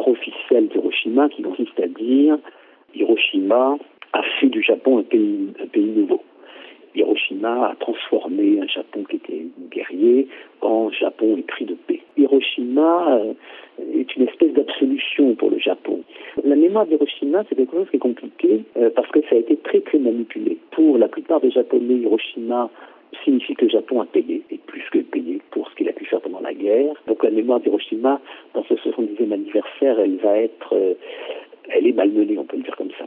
officielle d'Hiroshima qui consiste à dire Hiroshima a fait du Japon un pays, un pays nouveau. Hiroshima a transformé un Japon qui était guerrier en Japon épris de paix. Hiroshima euh, est une espèce d'absolution pour le Japon. La mémoire d'Hiroshima, c'est quelque chose qui est compliqué euh, parce que ça a été très très manipulé. Pour la plupart des Japonais, Hiroshima signifie que le Japon a payé, et plus que payé, guerre. Donc la mémoire d'Hiroshima, dans ce 70e anniversaire, elle va être, euh, elle est malmenée, on peut le dire comme ça.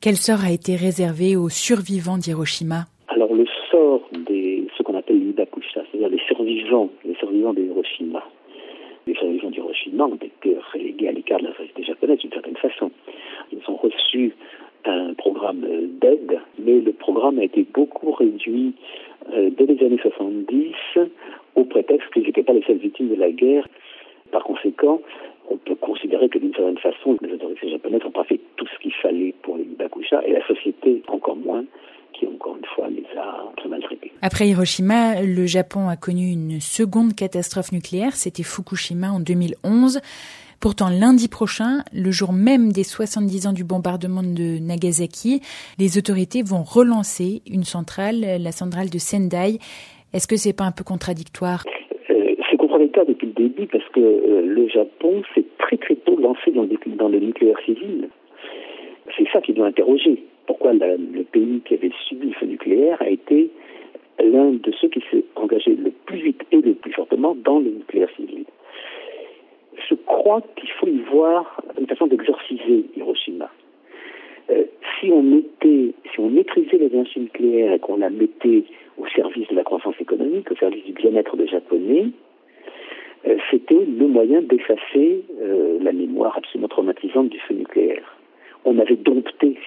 Quel sort a été réservé aux survivants d'Hiroshima? Alors le sort des ce qu'on appelle l'Ibakusha, c'est-à-dire les survivants, les survivants d'Hiroshima. Les survivants d'Hiroshima ont été relégués à l'écart de la société japonaise d'une certaine façon. Ils ont reçu un programme d'aide, mais le programme a été beaucoup réduit euh, dès les années 70 au prétexte qu'ils n'étaient pas les seules victimes de la guerre. Par conséquent, on peut considérer que d'une certaine façon, les autorités japonaises n'ont pas fait tout ce qu'il fallait pour les Hibakusha et la société encore moins qui, encore une fois, les a très maltraités. Après Hiroshima, le Japon a connu une seconde catastrophe nucléaire, c'était Fukushima en 2011. Pourtant, lundi prochain, le jour même des 70 ans du bombardement de Nagasaki, les autorités vont relancer une centrale, la centrale de Sendai. Est-ce que c'est pas un peu contradictoire? Depuis le début parce que euh, le Japon s'est très très tôt lancé dans, le nucléaire civil. C'est ça qui doit interroger. Pourquoi le pays qui avait subi le feu nucléaire a été l'un de ceux qui s'est engagé le plus vite et le plus fortement dans le nucléaire civil? Je crois qu'il faut y voir une façon d'exorciser Hiroshima. Euh, si on mettait, si on maîtrisait l'énergie nucléaire et qu'on la mettait au service de la croissance économique, au service du bien-être des Japonais, c'était le moyen d'effacer euh, la mémoire absolument traumatisante du feu nucléaire. On avait dompté,